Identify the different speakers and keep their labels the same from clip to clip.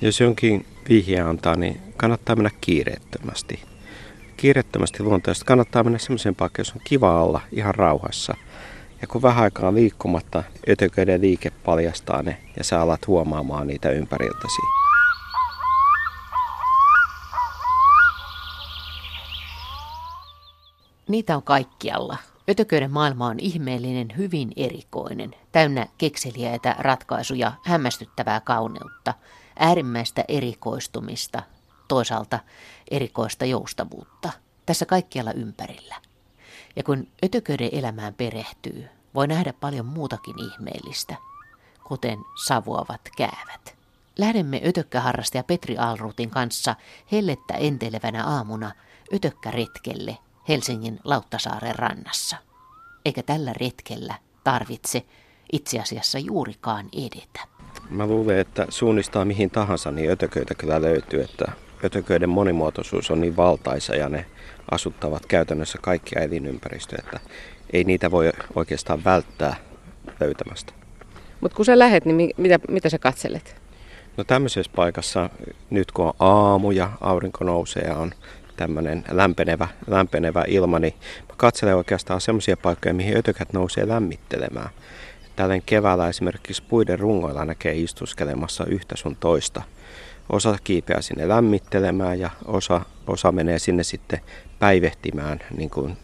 Speaker 1: Jos jonkin vihje antaa, niin kannattaa mennä kiireettömästi. Kiireettömästi luontaisesti kannattaa mennä sellaiseen paikkaan, jossa on kiva olla ihan rauhassa. Ja kun vähän aikaa liikkumatta, ötököiden liike paljastaa ne ja sä alat huomaamaan niitä ympäriltäsi.
Speaker 2: Niitä on kaikkialla. Ötököiden maailma on ihmeellinen, hyvin erikoinen, täynnä kekseliäitä ratkaisuja, hämmästyttävää kauneutta, äärimmäistä erikoistumista, toisaalta erikoista joustavuutta. Tässä kaikkialla ympärillä. Ja kun ötököiden elämään perehtyy, voi nähdä paljon muutakin ihmeellistä, kuten savuavat käävät. Lähdemme ötökkäharrastaja Petri Alrutin kanssa hellettä entelevänä aamuna ötökkäretkelle Helsingin Lauttasaaren rannassa. Eikä tällä retkellä tarvitse itse asiassa juurikaan edetä.
Speaker 1: Mä luulen, että suunnistaa mihin tahansa, niin ötököitä kyllä löytyy, että ötököiden monimuotoisuus on niin valtaisa ja ne asuttavat käytännössä kaikkia elinympäristöjä, että ei niitä voi oikeastaan välttää löytämästä.
Speaker 3: Mutta kun sä lähet, niin mitä, mitä sä katselet?
Speaker 1: No tämmöisessä paikassa, nyt kun on aamu ja aurinko nousee ja on tämmöinen lämpenevä, lämpenevä ilma, niin mä katselen oikeastaan semmoisia paikkoja, mihin ötökät nousee lämmittelemään. Tällä keväällä esimerkiksi puiden rungoilla näkee istuskelemassa yhtä sun toista. Osa kiipeää sinne lämmittelemään ja osa, osa menee sinne sitten päivehtimään, niin kuin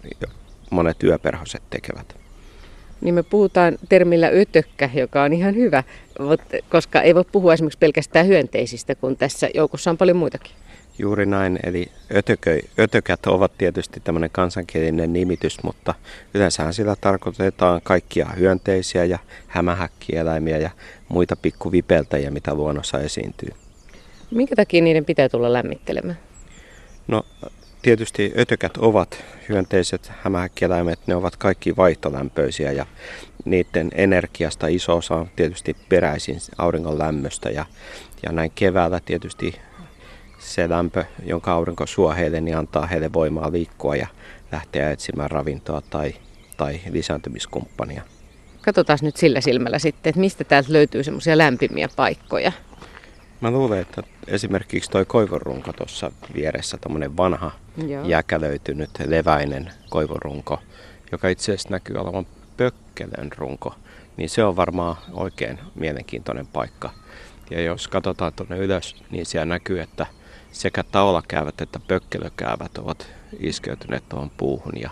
Speaker 1: monet yöperhoset tekevät.
Speaker 3: Niin me puhutaan termillä ötökkä, joka on ihan hyvä, koska ei voi puhua esimerkiksi pelkästään hyönteisistä, kun tässä joukossa on paljon muitakin.
Speaker 1: Juuri näin, eli ötökö, ötökät ovat tietysti tämmöinen kansankielinen nimitys, mutta yleensähän sillä tarkoitetaan kaikkia hyönteisiä ja hämähäkkieläimiä ja muita pikkuvipeltäjiä, mitä luonnossa esiintyy.
Speaker 3: Minkä takia niiden pitää tulla lämmittelemään?
Speaker 1: No tietysti ötökät ovat hyönteiset hämähäkkieläimet, ne ovat kaikki vaihtolämpöisiä ja niiden energiasta iso osa on tietysti peräisin auringon lämmöstä ja, ja näin keväällä tietysti se lämpö, jonka aurinko suo heille, niin antaa heille voimaa liikkua ja lähteä etsimään ravintoa tai, tai lisääntymiskumppania.
Speaker 3: Katsotaan nyt sillä silmällä sitten, että mistä täältä löytyy semmoisia lämpimiä paikkoja.
Speaker 1: Mä luulen, että esimerkiksi toi koivurunko tuossa vieressä, tämmöinen vanha Joo. jäkälöitynyt leväinen koivurunko, joka itse asiassa näkyy olevan pökkelön runko, niin se on varmaan oikein mielenkiintoinen paikka. Ja jos katsotaan tuonne ylös, niin siellä näkyy, että sekä taulakäävät että pökkelökäävät ovat iskeytyneet tuohon puuhun ja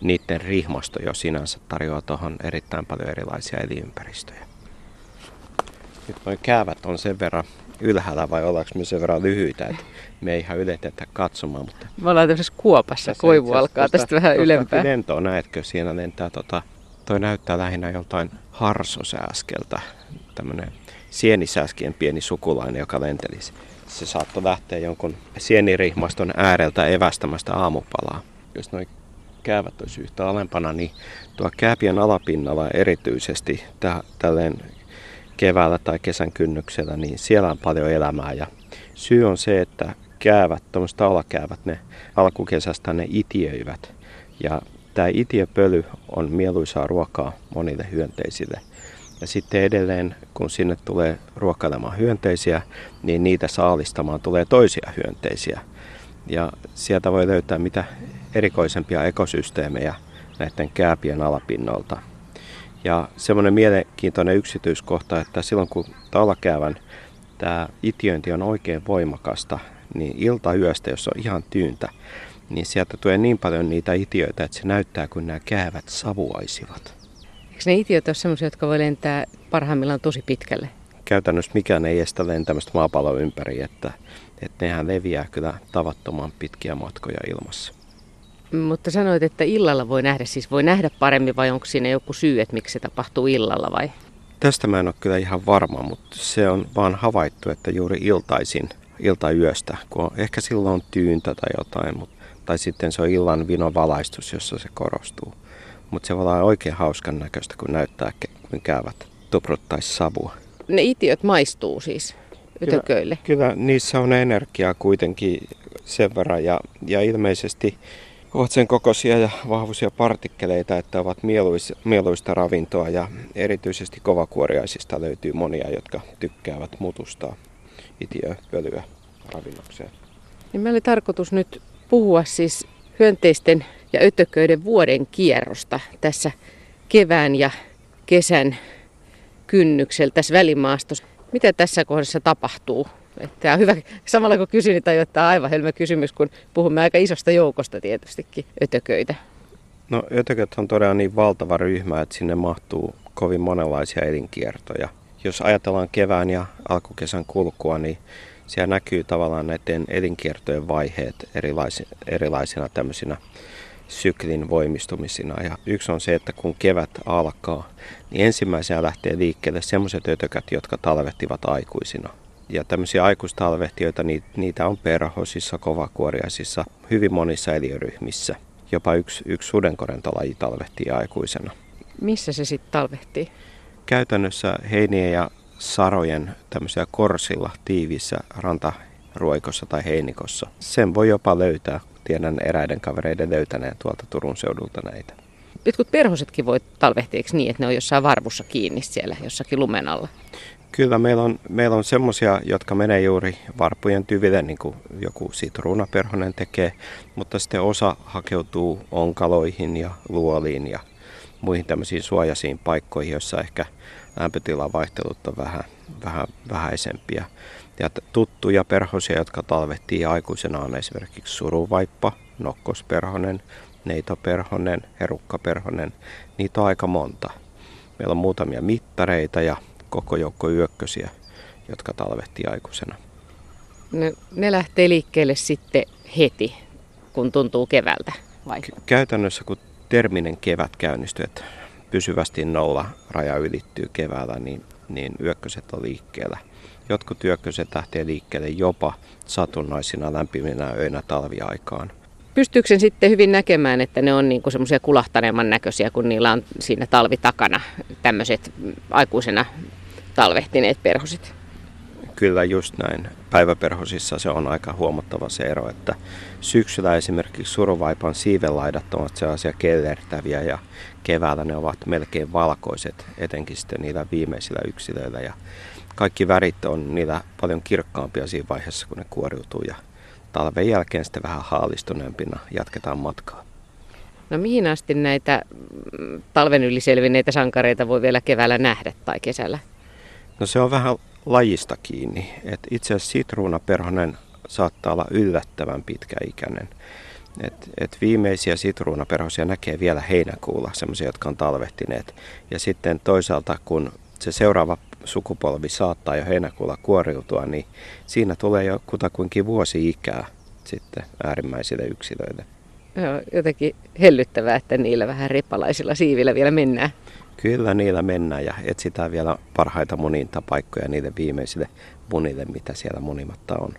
Speaker 1: niiden rihmasto jo sinänsä tarjoaa tuohon erittäin paljon erilaisia elinympäristöjä. Nyt noin käävät on sen verran ylhäällä vai ollaanko me sen verran lyhyitä, että me ei ihan yletetä katsomaan. Mutta
Speaker 3: me ollaan tämmöisessä kuopassa, koivu alkaa tästä, tästä vähän ylempää.
Speaker 1: Lentoa näetkö, siinä lentää tota, toi näyttää lähinnä joltain harsosääskeltä, tämmöinen sienisääskien pieni sukulainen, joka lentelisi se saattoi lähteä jonkun sienirihmaston ääreltä evästämästä aamupalaa. Jos noin käävät olisi yhtä alempana, niin tuo kääpien alapinnalla erityisesti tä- tälleen keväällä tai kesän kynnyksellä, niin siellä on paljon elämää. Ja syy on se, että käävät, tuommoiset alakäävät, ne alkukesästä ne itiöivät. Ja tämä itiöpöly on mieluisaa ruokaa monille hyönteisille. Ja sitten edelleen, kun sinne tulee ruokailemaan hyönteisiä, niin niitä saalistamaan tulee toisia hyönteisiä. Ja sieltä voi löytää mitä erikoisempia ekosysteemejä näiden kääpien alapinnolta. Ja semmoinen mielenkiintoinen yksityiskohta, että silloin kun talakäävän tämä itiöinti on oikein voimakasta, niin ilta-yöstä, jos on ihan tyyntä, niin sieltä tulee niin paljon niitä itiöitä, että se näyttää kuin nämä käävät savuaisivat.
Speaker 3: Eikö ne itiöt ole sellaisia, jotka voi lentää parhaimmillaan tosi pitkälle?
Speaker 1: Käytännössä mikään ei estä lentämästä maapallon ympäri, että, että nehän leviää kyllä tavattoman pitkiä matkoja ilmassa.
Speaker 3: Mutta sanoit, että illalla voi nähdä, siis voi nähdä paremmin vai onko siinä joku syy, että miksi se tapahtuu illalla vai?
Speaker 1: Tästä mä en ole kyllä ihan varma, mutta se on vaan havaittu, että juuri iltaisin, iltayöstä, kun on, ehkä silloin on tyyntä tai jotain, mutta, tai sitten se on illan vinovalaistus, jossa se korostuu. Mutta se voi olla oikein hauskan näköistä, kun näyttää, kuin käyvät tupruttaisi savua.
Speaker 3: Ne itiöt maistuu siis ytököille?
Speaker 1: Kyllä, kyllä niissä on energiaa kuitenkin sen verran ja, ja ilmeisesti ovat sen kokoisia ja vahvuisia partikkeleita, että ovat mieluista, mieluista ravintoa ja erityisesti kovakuoriaisista löytyy monia, jotka tykkäävät mutustaa. itiöpölyä ravinnokseen.
Speaker 3: Niin meillä oli tarkoitus nyt puhua siis hyönteisten ja ötököiden vuoden kierrosta tässä kevään ja kesän kynnyksellä tässä välimaastossa. Mitä tässä kohdassa tapahtuu? Tämä on hyvä, samalla kun kysyn, niin tajuttaa aivan helmä kysymys, kun puhumme aika isosta joukosta tietystikin ötököitä.
Speaker 1: No ötököt on todella niin valtava ryhmä, että sinne mahtuu kovin monenlaisia elinkiertoja. Jos ajatellaan kevään ja alkukesän kulkua, niin siellä näkyy tavallaan näiden elinkiertojen vaiheet erilaisina, erilaisina tämmöisinä syklin voimistumisina. Ja yksi on se, että kun kevät alkaa, niin ensimmäisenä lähtee liikkeelle semmoiset ötökät, jotka talvehtivat aikuisina. Ja tämmöisiä aikuistalvehtijoita, niitä on perhosissa, kovakuoriaisissa, hyvin monissa eliöryhmissä. Jopa yksi, yksi sudenkorentolaji talvehtii aikuisena.
Speaker 3: Missä se sitten talvehtii?
Speaker 1: Käytännössä heinien ja sarojen tämmöisiä korsilla tiiviissä rantaruoikossa tai heinikossa. Sen voi jopa löytää. Tiedän eräiden kavereiden löytäneen tuolta Turun seudulta näitä.
Speaker 3: Jotkut perhosetkin voi talvehtia, niin, että ne on jossain varvussa kiinni siellä jossakin lumen alla?
Speaker 1: Kyllä, meillä on, meillä on semmoisia, jotka menee juuri varpujen tyville, niin kuin joku sitruunaperhonen tekee, mutta sitten osa hakeutuu onkaloihin ja luoliin ja muihin tämmöisiin suojaisiin paikkoihin, joissa ehkä lämpötilan vaihtelut on vähän, vähän vähäisempiä. Ja tuttuja perhosia, jotka talvehtii aikuisena on esimerkiksi suruvaippa, nokkosperhonen, neitoperhonen, herukkaperhonen. Niitä on aika monta. Meillä on muutamia mittareita ja koko joukko yökkösiä, jotka talvehtii aikuisena.
Speaker 3: Ne, ne lähtee liikkeelle sitten heti, kun tuntuu keväältä, vai?
Speaker 1: Käytännössä, kun terminen kevät käynnistyy, että pysyvästi nolla raja ylittyy keväällä, niin, niin yökköset on liikkeellä. Jotkut yökköset lähtee liikkeelle jopa satunnaisina lämpiminä öinä talviaikaan.
Speaker 3: Pystyykö sen sitten hyvin näkemään, että ne on niin semmoisia kulahtaneemman näköisiä, kun niillä on siinä talvi takana tämmöiset aikuisena talvehtineet perhoset?
Speaker 1: Kyllä just näin. Päiväperhosissa se on aika huomattava se ero, että syksyllä esimerkiksi suruvaipan siivelaidat ovat sellaisia kellertäviä ja keväällä ne ovat melkein valkoiset, etenkin sitten niillä viimeisillä yksilöillä. Ja kaikki värit on niillä paljon kirkkaampia siinä vaiheessa, kun ne kuoriutuu ja talven jälkeen sitten vähän haalistuneempina jatketaan matkaa.
Speaker 3: No mihin asti näitä mm, talven yli selvinneitä sankareita voi vielä keväällä nähdä tai kesällä?
Speaker 1: No se on vähän lajista kiinni. Et itse asiassa sitruunaperhonen saattaa olla yllättävän pitkäikäinen. Et, et viimeisiä sitruunaperhosia näkee vielä heinäkuulla, semmoisia, jotka on talvehtineet. Ja sitten toisaalta, kun se seuraava sukupolvi saattaa jo heinäkuulla kuoriutua, niin siinä tulee jo kutakuinkin vuosi ikää sitten äärimmäisille yksilöille.
Speaker 3: Joo, jotenkin hellyttävää, että niillä vähän repalaisilla siivillä vielä mennään.
Speaker 1: Kyllä niillä mennään ja etsitään vielä parhaita munintapaikkoja niille viimeisille munille, mitä siellä munimatta on.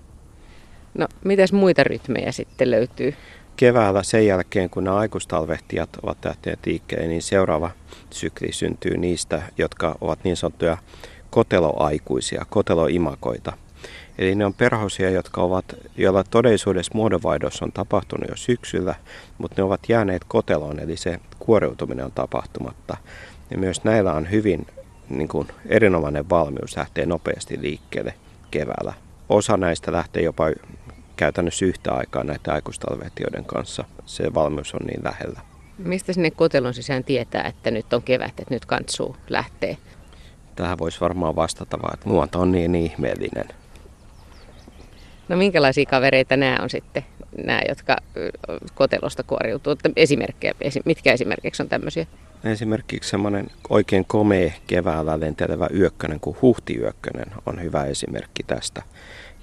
Speaker 3: No, mitäs muita rytmejä sitten löytyy?
Speaker 1: Keväällä sen jälkeen, kun nämä aikuistalvehtijat ovat lähteneet liikkeelle, niin seuraava sykli syntyy niistä, jotka ovat niin sanottuja koteloaikuisia, koteloimakoita. Eli ne on perhosia, jotka ovat, joilla todellisuudessa muodonvaihdos on tapahtunut jo syksyllä, mutta ne ovat jääneet koteloon, eli se kuoriutuminen on tapahtumatta. Ja myös näillä on hyvin niin kuin, erinomainen valmius lähteä nopeasti liikkeelle keväällä. Osa näistä lähtee jopa käytännössä yhtä aikaa näiden aikuistalvehtijoiden kanssa. Se valmius on niin lähellä.
Speaker 3: Mistä sinne kotelon sisään tietää, että nyt on kevät, että nyt kantsuu lähtee?
Speaker 1: Tähän voisi varmaan vastata vaan, että luonto on niin ihmeellinen.
Speaker 3: No minkälaisia kavereita nämä on sitten, nämä, jotka kotelosta kuoriutuu? Esimerkkejä, mitkä esimerkiksi on tämmöisiä?
Speaker 1: Esimerkiksi semmoinen oikein komea keväällä lentelevä yökkönen kuin huhtiyökkönen on hyvä esimerkki tästä.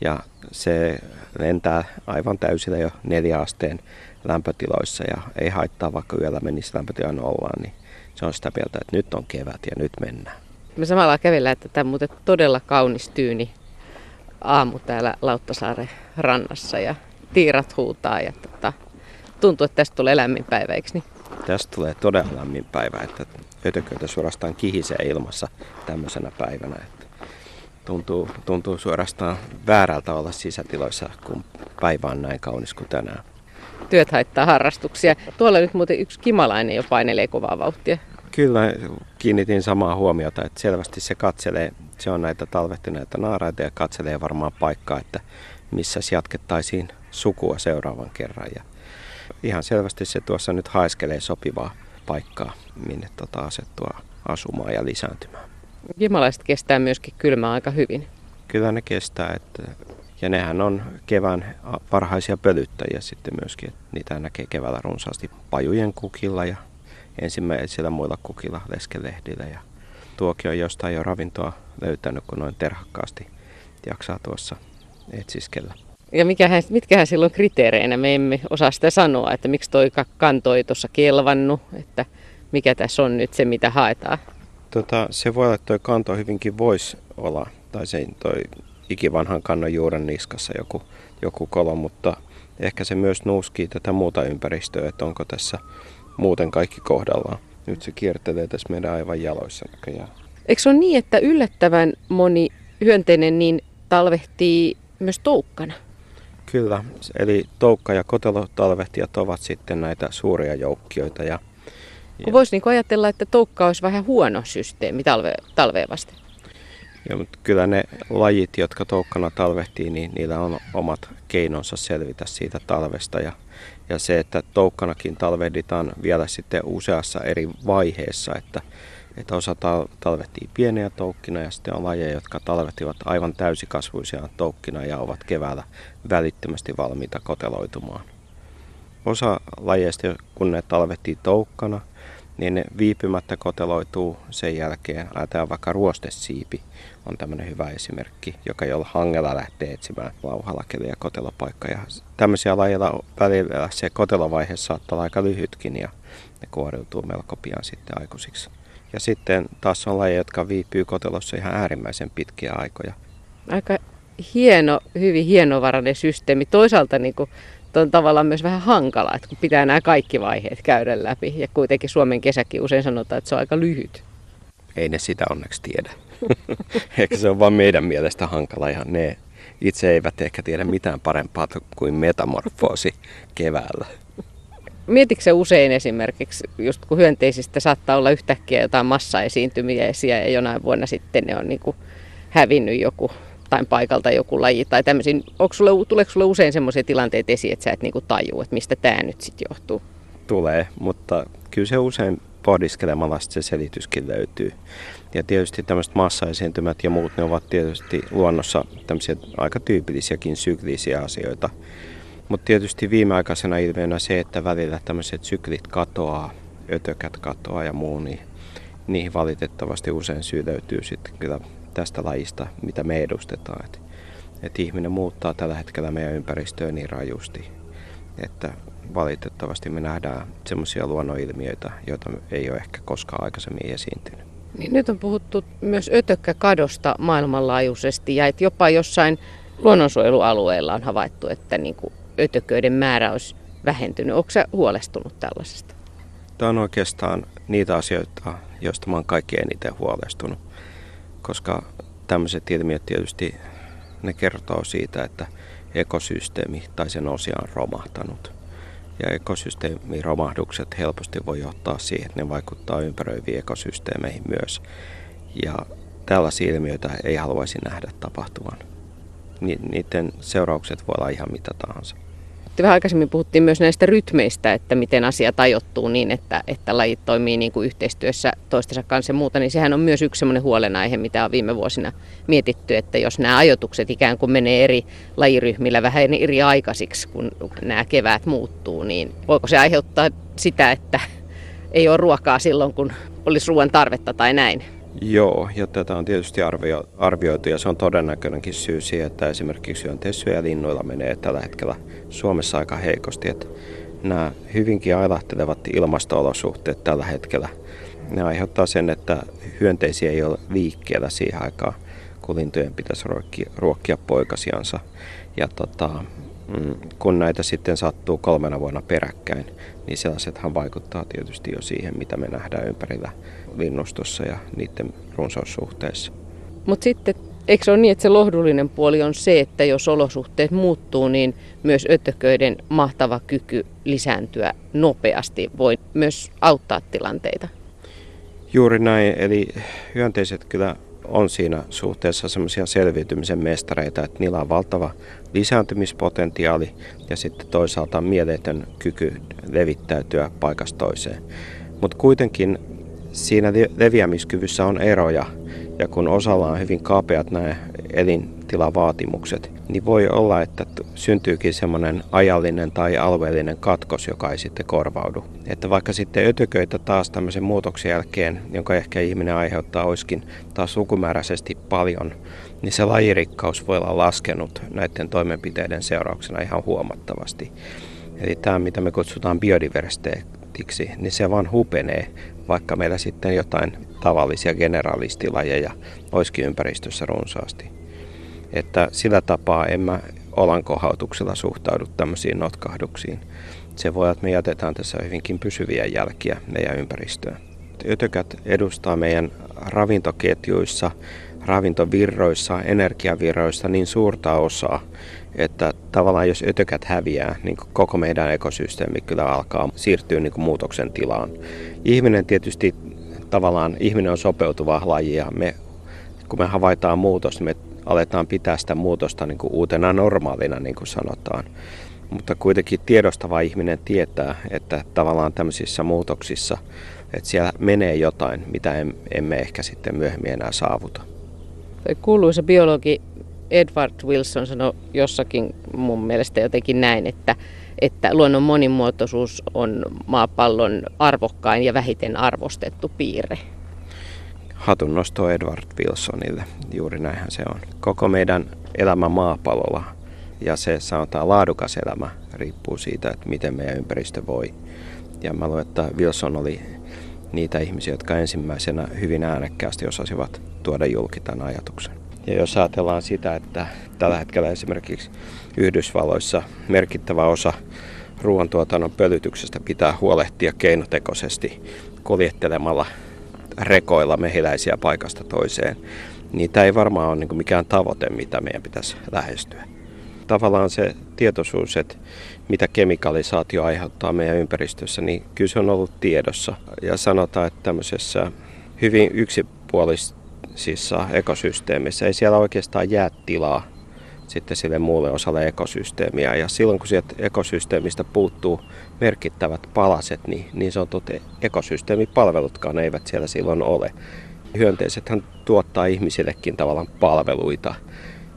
Speaker 1: Ja se lentää aivan täysillä jo neljä asteen lämpötiloissa ja ei haittaa vaikka yöllä menisi lämpötila nollaan, niin se on sitä mieltä, että nyt on kevät ja nyt mennään.
Speaker 3: Me samalla kävellään, että tämä on muuten todella kaunis tyyni aamu täällä Lauttasaaren rannassa ja tiirat huutaa ja tota, tuntuu, että tästä tulee lämmin päivä, eikö niin?
Speaker 1: Tästä tulee todella lämmin päivä, että ötököitä suorastaan kihisee ilmassa tämmöisenä päivänä. Että tuntuu, tuntuu suorastaan väärältä olla sisätiloissa, kun päivä on näin kaunis kuin tänään.
Speaker 3: Työt haittaa harrastuksia. Tuolla nyt muuten yksi kimalainen jo painelee kovaa vauhtia.
Speaker 1: Kyllä kiinnitin samaa huomiota, että selvästi se katselee, se on näitä talvehtineita naaraita ja katselee varmaan paikkaa, että missä jatkettaisiin sukua seuraavan kerran. Ja ihan selvästi se tuossa nyt haiskelee sopivaa paikkaa, minne tota asettua asumaan ja lisääntymään.
Speaker 3: Kimalaiset kestää myöskin kylmää aika hyvin.
Speaker 1: Kyllä ne kestää, että, ja nehän on kevään parhaisia pölyttäjiä sitten myöskin. Että niitä näkee keväällä runsaasti pajujen kukilla ja ensimmäisillä muilla kukilla, leskelehdillä. Ja tuokin on jostain jo ravintoa löytänyt, kun noin terhakkaasti jaksaa tuossa etsiskellä.
Speaker 3: Ja mikähän, mitkähän silloin kriteereinä? Me emme osaa sitä sanoa, että miksi toi kanto ei tuossa kelvannut, että mikä tässä on nyt se, mitä haetaan.
Speaker 1: Tota, se voi olla, että toi kanto hyvinkin voisi olla, tai se toi ikivanhan kannon juuren niskassa joku, joku kolo, mutta ehkä se myös nuuskii tätä muuta ympäristöä, että onko tässä muuten kaikki kohdallaan. Nyt se kiertelee tässä meidän aivan jaloissa näköjään.
Speaker 3: Eikö se ole niin, että yllättävän moni hyönteinen niin talvehtii myös toukkana?
Speaker 1: Kyllä, eli toukka- ja kotelotalvehtijat ovat sitten näitä suuria joukkioita. Ja,
Speaker 3: ja... Voisi niin ajatella, että toukka olisi vähän huono systeemi talve, talveen vasten.
Speaker 1: Ja, mutta kyllä ne lajit, jotka toukkana talvehtii, niin niillä on omat keinonsa selvitä siitä talvesta. Ja, ja se, että toukkanakin talvehditaan vielä sitten useassa eri vaiheessa, että että osa talvehtii pieniä toukkina ja sitten on lajeja, jotka talvehtivat aivan täysikasvuisia toukkina ja ovat keväällä välittömästi valmiita koteloitumaan. Osa lajeista, kun ne talvehtii toukkana, niin ne viipymättä koteloituu sen jälkeen. Ajatellaan vaikka ruostesiipi on tämmöinen hyvä esimerkki, joka jolla hangella lähtee etsimään lauhalakeli ja kotelopaikka. Ja tämmöisiä lajeilla välillä se kotelovaihe saattaa olla aika lyhytkin ja ne kuoriutuu melko pian sitten aikuisiksi. Ja sitten taas on lajeja, jotka viipyy kotelossa ihan äärimmäisen pitkiä aikoja.
Speaker 3: Aika hieno, hyvin hienovarainen systeemi. Toisaalta niin kuin, on tavallaan myös vähän hankala, että kun pitää nämä kaikki vaiheet käydä läpi. Ja kuitenkin Suomen kesäkin usein sanotaan, että se on aika lyhyt.
Speaker 1: Ei ne sitä onneksi tiedä. Ehkä se on vain meidän mielestä hankala. Ihan ne itse eivät ehkä tiedä mitään parempaa kuin metamorfoosi keväällä.
Speaker 3: Mietitkö se usein esimerkiksi, just kun hyönteisistä saattaa olla yhtäkkiä jotain massaesiintymiä ja jonain vuonna sitten ne on niin kuin hävinnyt joku tai paikalta joku laji tai tämmöisiin. Sulle, tuleeko sulle usein semmoisia tilanteita esiin, että sä et niinku tajua, että mistä tämä nyt sitten johtuu?
Speaker 1: Tulee, mutta kyllä se usein pohdiskelemalla se selityskin löytyy. Ja tietysti tämmöiset massaesiintymät ja muut, ne ovat tietysti luonnossa tämmöisiä aika tyypillisiäkin syklisiä asioita. Mutta tietysti viimeaikaisena ilmiönä se, että välillä tämmöiset syklit katoaa, ötökät katoaa ja muu, niin niihin valitettavasti usein syy löytyy sitten kyllä tästä lajista, mitä me edustetaan. Et, et ihminen muuttaa tällä hetkellä meidän ympäristöä niin rajusti, että valitettavasti me nähdään semmoisia luonnonilmiöitä, joita ei ole ehkä koskaan aikaisemmin esiintynyt.
Speaker 3: Niin nyt on puhuttu myös ötökkäkadosta maailmanlaajuisesti ja että jopa jossain luonnonsuojelualueella on havaittu, että niin kuin ötököiden määrä olisi vähentynyt. Onko se huolestunut tällaisesta?
Speaker 1: Tämä on oikeastaan niitä asioita, joista mä oon kaikkein eniten huolestunut, koska tämmöiset ilmiöt tietysti ne kertoo siitä, että ekosysteemi tai sen osia on romahtanut. Ja ekosysteemin romahdukset helposti voi johtaa siihen, että ne vaikuttaa ympäröiviin ekosysteemeihin myös. Ja tällaisia ilmiöitä ei haluaisi nähdä tapahtuvan. Niiden seuraukset voi olla ihan mitä tahansa
Speaker 3: vähän aikaisemmin puhuttiin myös näistä rytmeistä, että miten asia tajottuu niin, että, että lajit toimii niin kuin yhteistyössä toistensa kanssa ja muuta, niin sehän on myös yksi sellainen huolenaihe, mitä on viime vuosina mietitty, että jos nämä ajotukset ikään kuin menee eri lajiryhmillä vähän eri aikaisiksi, kun nämä keväät muuttuu, niin voiko se aiheuttaa sitä, että ei ole ruokaa silloin, kun olisi ruoan tarvetta tai näin?
Speaker 1: Joo, ja tätä on tietysti arvio, arvioitu ja se on todennäköinenkin syy siihen, että esimerkiksi hyönteissyöjä linnuilla menee tällä hetkellä Suomessa aika heikosti. Että nämä hyvinkin ailahtelevat ilmasto-olosuhteet tällä hetkellä, ne aiheuttaa sen, että hyönteisiä ei ole liikkeellä siihen aikaan, kun lintujen pitäisi ruokkia, ruokkia poikasiansa. Ja tota, kun näitä sitten sattuu kolmena vuonna peräkkäin, niin sellaisethan vaikuttaa tietysti jo siihen, mitä me nähdään ympärillä linnustossa ja niiden runsaussuhteissa.
Speaker 3: Mutta sitten eikö se ole niin, että se lohdullinen puoli on se, että jos olosuhteet muuttuu, niin myös ötököiden mahtava kyky lisääntyä nopeasti voi myös auttaa tilanteita?
Speaker 1: Juuri näin, eli hyönteiset kyllä on siinä suhteessa semmoisia selviytymisen mestareita, että niillä on valtava lisääntymispotentiaali ja sitten toisaalta mieletön kyky levittäytyä paikasta toiseen. Mutta kuitenkin siinä leviämiskyvyssä on eroja ja kun osalla on hyvin kapeat nämä elintilavaatimukset, niin voi olla, että syntyykin semmoinen ajallinen tai alueellinen katkos, joka ei sitten korvaudu. Että vaikka sitten ötököitä taas tämmöisen muutoksen jälkeen, jonka ehkä ihminen aiheuttaa, olisikin taas lukumääräisesti paljon, niin se lajirikkaus voi olla laskenut näiden toimenpiteiden seurauksena ihan huomattavasti. Eli tämä, mitä me kutsutaan biodiversiteetiksi, niin se vaan hupenee, vaikka meillä sitten jotain tavallisia generalistilajeja olisikin ympäristössä runsaasti. Että sillä tapaa en mä olankohautuksella suhtaudu tämmöisiin notkahduksiin. Se voi olla, että me jätetään tässä hyvinkin pysyviä jälkiä meidän ympäristöön. Ötökät edustaa meidän ravintoketjuissa, ravintovirroissa, energiavirroissa niin suurta osaa, että tavallaan jos ötökät häviää, niin koko meidän ekosysteemi kyllä alkaa siirtyä niin muutoksen tilaan. Ihminen tietysti tavallaan, ihminen on sopeutuva laji ja me, kun me havaitaan muutos, niin me aletaan pitää sitä muutosta niin kuin uutena normaalina, niin kuin sanotaan. Mutta kuitenkin tiedostava ihminen tietää, että tavallaan tämmöisissä muutoksissa, että siellä menee jotain, mitä emme ehkä sitten myöhemmin enää saavuta.
Speaker 3: Kuuluisa biologi Edward Wilson sanoi jossakin mun mielestä jotenkin näin, että, että luonnon monimuotoisuus on maapallon arvokkain ja vähiten arvostettu piirre.
Speaker 1: Hatun nosto Edward Wilsonille, juuri näinhän se on. Koko meidän elämä maapallolla ja se sanotaan laadukas elämä riippuu siitä, että miten meidän ympäristö voi. Ja mä luulen, että Wilson oli niitä ihmisiä, jotka ensimmäisenä hyvin äänekkäästi osasivat tuoda julki tämän ajatuksen. Ja jos ajatellaan sitä, että tällä hetkellä esimerkiksi Yhdysvalloissa merkittävä osa ruoantuotannon pölytyksestä pitää huolehtia keinotekoisesti kuljettelemalla rekoilla mehiläisiä paikasta toiseen, niin tämä ei varmaan ole niin mikään tavoite, mitä meidän pitäisi lähestyä. Tavallaan se tietoisuus, että mitä kemikalisaatio aiheuttaa meidän ympäristössä, niin kyllä se on ollut tiedossa. Ja sanotaan, että tämmöisessä hyvin yksipuolisissa ekosysteemissä ei siellä oikeastaan jää tilaa sitten sille muulle osalle ekosysteemiä. Ja silloin kun sieltä ekosysteemistä puuttuu merkittävät palaset, niin, niin sanotut ekosysteemipalvelutkaan eivät siellä silloin ole. Hyönteisethän tuottaa ihmisillekin tavallaan palveluita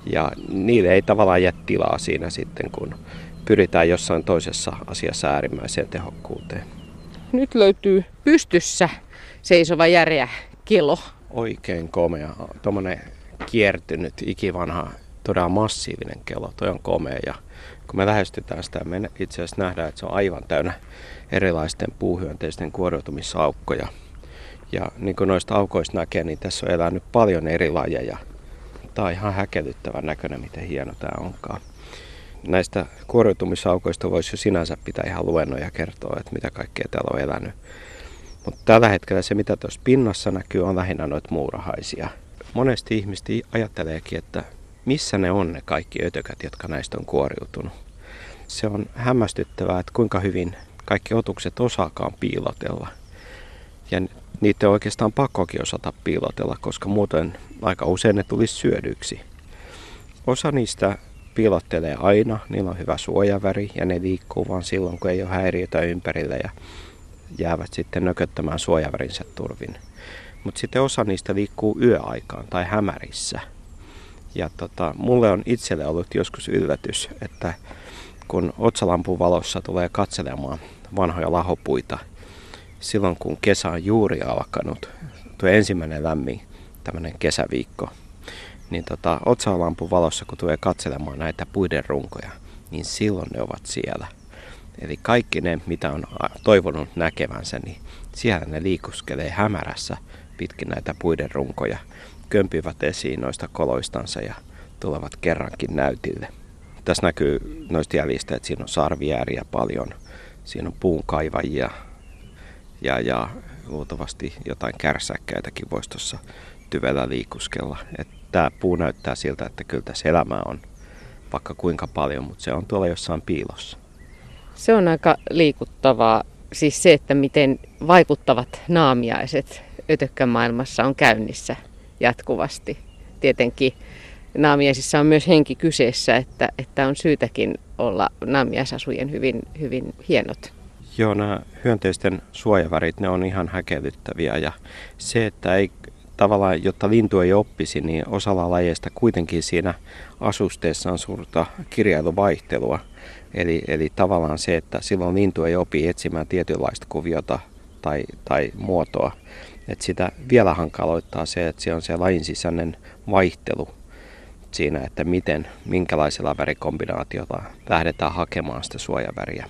Speaker 1: ja niille ei tavallaan jää tilaa siinä sitten, kun pyritään jossain toisessa asiassa äärimmäiseen tehokkuuteen.
Speaker 3: Nyt löytyy pystyssä seisova järjä kelo.
Speaker 1: Oikein komea. Tuommoinen kiertynyt ikivanha todella massiivinen kello. Toi on komea ja kun me lähestytään sitä, me itse asiassa nähdään, että se on aivan täynnä erilaisten puuhyönteisten kuoriutumisaukkoja. Ja niin kuin noista aukoista näkee, niin tässä on elänyt paljon eri lajeja. Tämä on ihan häkellyttävän näköinen, miten hieno tämä onkaan. Näistä kuoriutumisaukoista voisi jo sinänsä pitää ihan luennoja kertoa, että mitä kaikkea täällä on elänyt. Mutta tällä hetkellä se, mitä tuossa pinnassa näkyy, on lähinnä noita muurahaisia. Monesti ihmiset ajatteleekin, että missä ne on ne kaikki ötökät, jotka näistä on kuoriutunut. Se on hämmästyttävää, että kuinka hyvin kaikki otukset osaakaan piilotella. Ja niitä on oikeastaan pakkokin osata piilotella, koska muuten aika usein ne tulisi syödyksi. Osa niistä piilottelee aina, niillä on hyvä suojaväri ja ne liikkuu vain silloin, kun ei ole häiriötä ympärillä ja jäävät sitten nököttämään suojavärinsä turvin. Mutta sitten osa niistä liikkuu yöaikaan tai hämärissä – ja tota, mulle on itselle ollut joskus yllätys, että kun otsalampun valossa tulee katselemaan vanhoja lahopuita, silloin kun kesä on juuri alkanut, tuo ensimmäinen lämmin tämmöinen kesäviikko, niin tota, otsalampun valossa kun tulee katselemaan näitä puiden runkoja, niin silloin ne ovat siellä. Eli kaikki ne, mitä on toivonut näkevänsä, niin siellä ne liikuskelee hämärässä pitkin näitä puiden runkoja kömpivät esiin noista koloistansa ja tulevat kerrankin näytille. Tässä näkyy noista jäljistä, että siinä on sarviääriä paljon, siinä on puun kaivajia ja, ja luultavasti jotain kärsäkkäitäkin voisi tuossa tyvellä liikuskella. Tämä puu näyttää siltä, että kyllä tässä elämää on vaikka kuinka paljon, mutta se on tuolla jossain piilossa.
Speaker 3: Se on aika liikuttavaa, siis se, että miten vaikuttavat naamiaiset ötökkän maailmassa on käynnissä jatkuvasti. Tietenkin naamiaisissa on myös henki kyseessä, että, että on syytäkin olla naamiaisasujen hyvin, hyvin hienot.
Speaker 1: Joo, nämä hyönteisten suojavärit, ne on ihan häkellyttäviä ja se, että ei tavallaan, jotta lintu ei oppisi, niin osalla lajeista kuitenkin siinä asusteessa on suurta kirjailuvaihtelua. Eli, eli tavallaan se, että silloin lintu ei opi etsimään tietynlaista kuviota tai, tai muotoa. Et sitä vielä hankaloittaa se, että se on se lajin sisäinen vaihtelu siinä, että miten, minkälaisella värikombinaatiolla lähdetään hakemaan sitä suojaväriä.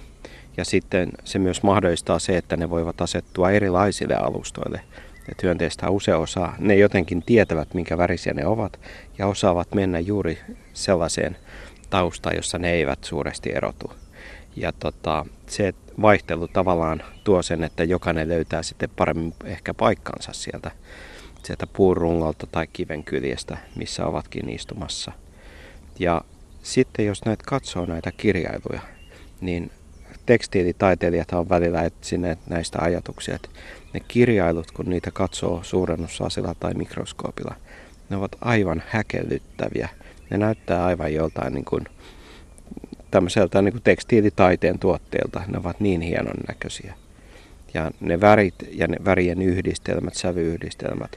Speaker 1: Ja sitten se myös mahdollistaa se, että ne voivat asettua erilaisille alustoille. Et hyönteistä usein osaa, ne jotenkin tietävät, minkä värisiä ne ovat, ja osaavat mennä juuri sellaiseen taustaan, jossa ne eivät suuresti erotu. Ja tota, se vaihtelu tavallaan tuo sen, että jokainen löytää sitten paremmin ehkä paikkansa sieltä, sieltä puurungolta tai kivenkyljestä, missä ovatkin istumassa. Ja sitten jos näitä katsoo näitä kirjailuja, niin tekstiilitaiteilijat on välillä etsineet näistä ajatuksia, että ne kirjailut, kun niitä katsoo suurennusasilla tai mikroskoopilla, ne ovat aivan häkellyttäviä. Ne näyttää aivan joltain niin kuin, tämmöiseltä niin kuin tekstiilitaiteen tuotteelta. Ne ovat niin hienon näköisiä. Ja ne värit ja ne värien yhdistelmät, sävyyhdistelmät,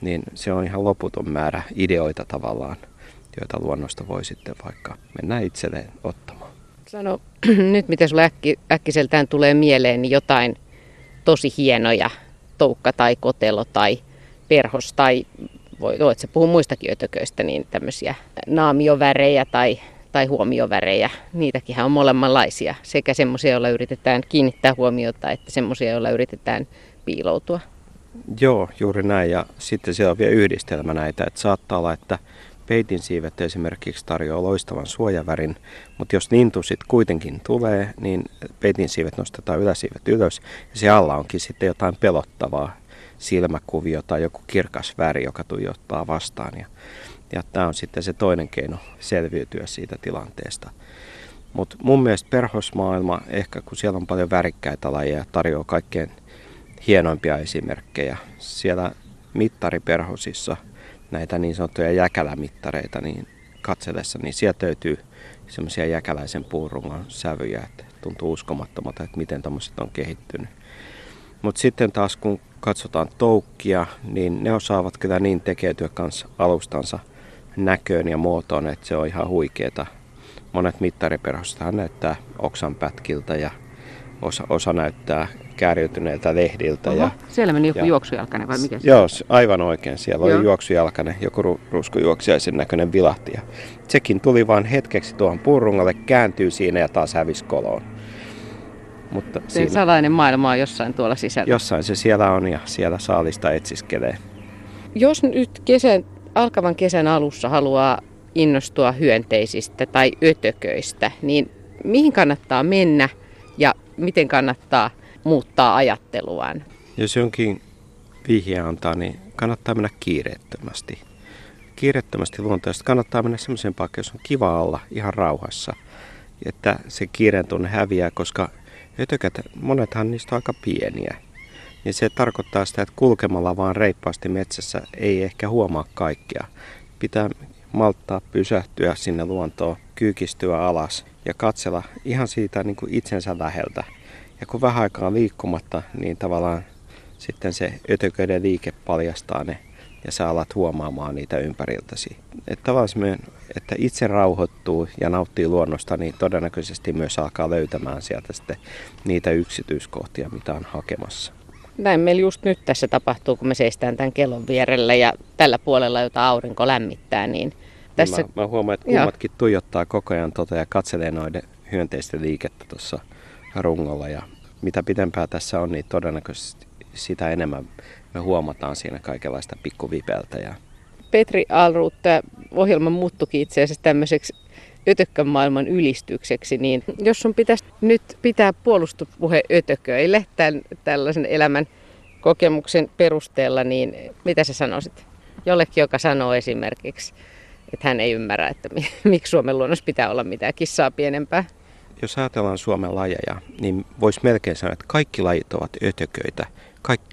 Speaker 1: niin se on ihan loputon määrä ideoita tavallaan, joita luonnosta voi sitten vaikka mennä itselleen ottamaan.
Speaker 3: Sano nyt, mitä sulle äkki, äkkiseltään tulee mieleen, niin jotain tosi hienoja, toukka tai kotelo tai perhos tai voit sä puhua muistakin ötököistä, niin tämmöisiä naamiovärejä tai, tai huomiovärejä. Niitäkin on molemmanlaisia, sekä semmoisia, joilla yritetään kiinnittää huomiota, että semmoisia, joilla yritetään piiloutua.
Speaker 1: Joo, juuri näin. Ja sitten siellä on vielä yhdistelmä näitä, että saattaa olla, että Peitin siivet esimerkiksi tarjoaa loistavan suojavärin, mutta jos lintu sitten kuitenkin tulee, niin peitin siivet nostetaan yläsiivet ylös ja se alla onkin sitten jotain pelottavaa silmäkuvio tai joku kirkas väri, joka tuijottaa vastaan. Ja, ja tämä on sitten se toinen keino selviytyä siitä tilanteesta. Mutta mun mielestä perhosmaailma, ehkä kun siellä on paljon värikkäitä lajeja, tarjoaa kaikkein hienoimpia esimerkkejä. Siellä mittariperhosissa – näitä niin sanottuja jäkälämittareita niin katsellessa, niin sieltä löytyy semmoisia jäkäläisen puurungan sävyjä, että tuntuu uskomattomalta, että miten tämmöiset on kehittynyt. Mutta sitten taas kun katsotaan toukkia, niin ne osaavat kyllä niin tekeytyä kanssa alustansa näköön ja muotoon, että se on ihan huikeeta. Monet mittariperhostahan näyttää oksanpätkiltä ja osa, osa näyttää kääriytyneiltä lehdiltä. Oho,
Speaker 3: ja, siellä meni joku ja, juoksujalkainen vai mikä
Speaker 1: se Joo, aivan oikein. Siellä Joo. oli juoksujalkainen, joku ru, ruskujuoksijaisen näköinen vilahti. Ja sekin tuli vain hetkeksi tuohon puurungalle, kääntyy siinä ja taas hävisi koloon.
Speaker 3: Mutta se siinä, salainen maailma on jossain tuolla sisällä.
Speaker 1: Jossain se siellä on ja siellä saalista etsiskelee.
Speaker 3: Jos nyt kesän, alkavan kesän alussa haluaa innostua hyönteisistä tai ötököistä, niin mihin kannattaa mennä ja miten kannattaa muuttaa ajatteluaan.
Speaker 1: Jos jonkin vihje antaa, niin kannattaa mennä kiireettömästi. Kiireettömästi luontaisesti kannattaa mennä semmoiseen paikkaan, jossa on kiva olla ihan rauhassa. Että se kiireen tunne häviää, koska ötökät, monethan niistä on aika pieniä. Niin se tarkoittaa sitä, että kulkemalla vaan reippaasti metsässä ei ehkä huomaa kaikkea. Pitää malttaa pysähtyä sinne luontoon, kyykistyä alas ja katsella ihan siitä niin kuin itsensä läheltä. Ja kun vähän aikaa liikkumatta, niin tavallaan sitten se ötököiden liike paljastaa ne ja sä alat huomaamaan niitä ympäriltäsi. Että tavallaan että itse rauhoittuu ja nauttii luonnosta, niin todennäköisesti myös alkaa löytämään sieltä sitten niitä yksityiskohtia, mitä on hakemassa.
Speaker 3: Näin meillä just nyt tässä tapahtuu, kun me seistään tämän kellon vierellä ja tällä puolella, jota aurinko lämmittää, niin tässä...
Speaker 1: Mä, mä huomaan, että kummatkin Joo. tuijottaa koko ajan tota ja katselee noiden hyönteisten liikettä tuossa rungolla ja mitä pitempää tässä on, niin todennäköisesti sitä enemmän me huomataan siinä kaikenlaista pikkuvipeltä. Ja...
Speaker 3: Petri Alruut, tämä ohjelma muuttukin itse asiassa tämmöiseksi ötökkän maailman ylistykseksi, niin jos sun pitäisi nyt pitää puolustuspuhe ötököille tämän, tällaisen elämän kokemuksen perusteella, niin mitä sä sanoisit? Jollekin, joka sanoo esimerkiksi, että hän ei ymmärrä, että miksi Suomen luonnossa pitää olla mitään kissaa pienempää.
Speaker 1: jos ajatellaan Suomen lajeja, niin voisi melkein sanoa, että kaikki lajit ovat ötököitä,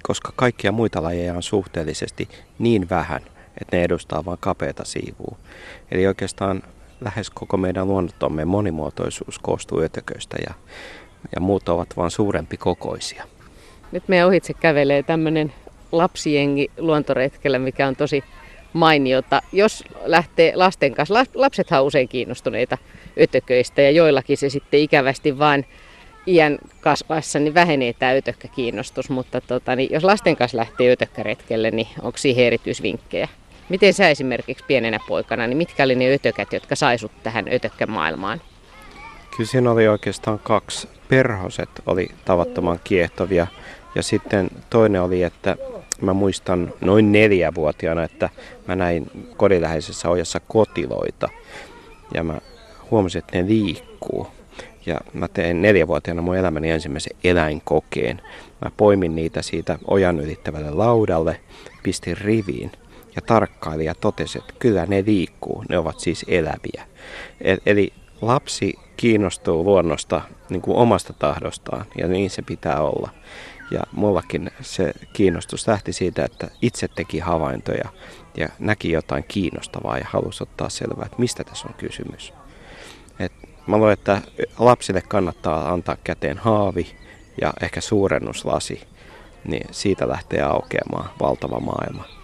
Speaker 1: koska kaikkia muita lajeja on suhteellisesti niin vähän, että ne edustaa vain kapeata siivua. Eli oikeastaan lähes koko meidän luonnottomme monimuotoisuus koostuu ötököistä ja, ja muut ovat vain suurempi kokoisia.
Speaker 3: Nyt meidän ohitse kävelee tämmöinen lapsijengi luontoretkellä, mikä on tosi mainiota. Jos lähtee lasten kanssa, lapsethan on usein kiinnostuneita ötököistä ja joillakin se sitten ikävästi vain iän kasvaessa niin vähenee tämä ötökkäkiinnostus, mutta tota, niin jos lasten kanssa lähtee ötökkäretkelle, niin onko siihen erityisvinkkejä? Miten sä esimerkiksi pienenä poikana, niin mitkä oli ne ötökät, jotka saisut tähän ötökkämaailmaan?
Speaker 1: Kyllä siinä oli oikeastaan kaksi. Perhoset oli tavattoman kiehtovia ja sitten toinen oli, että mä muistan noin neljävuotiaana, että mä näin kodinläheisessä ojassa kotiloita ja mä huomasin, että ne liikkuu. Ja mä tein neljävuotiaana mun elämäni ensimmäisen eläinkokeen. Mä poimin niitä siitä ojan ylittävälle laudalle, pistin riviin ja tarkkailin ja totesi, että kyllä ne liikkuu, ne ovat siis eläviä. Eli lapsi kiinnostuu luonnosta niin kuin omasta tahdostaan ja niin se pitää olla. Ja mullakin se kiinnostus lähti siitä, että itse teki havaintoja ja näki jotain kiinnostavaa ja halusi ottaa selvää, että mistä tässä on kysymys. Et mä luulen, että lapsille kannattaa antaa käteen haavi ja ehkä suurennuslasi, niin siitä lähtee aukeamaan valtava maailma.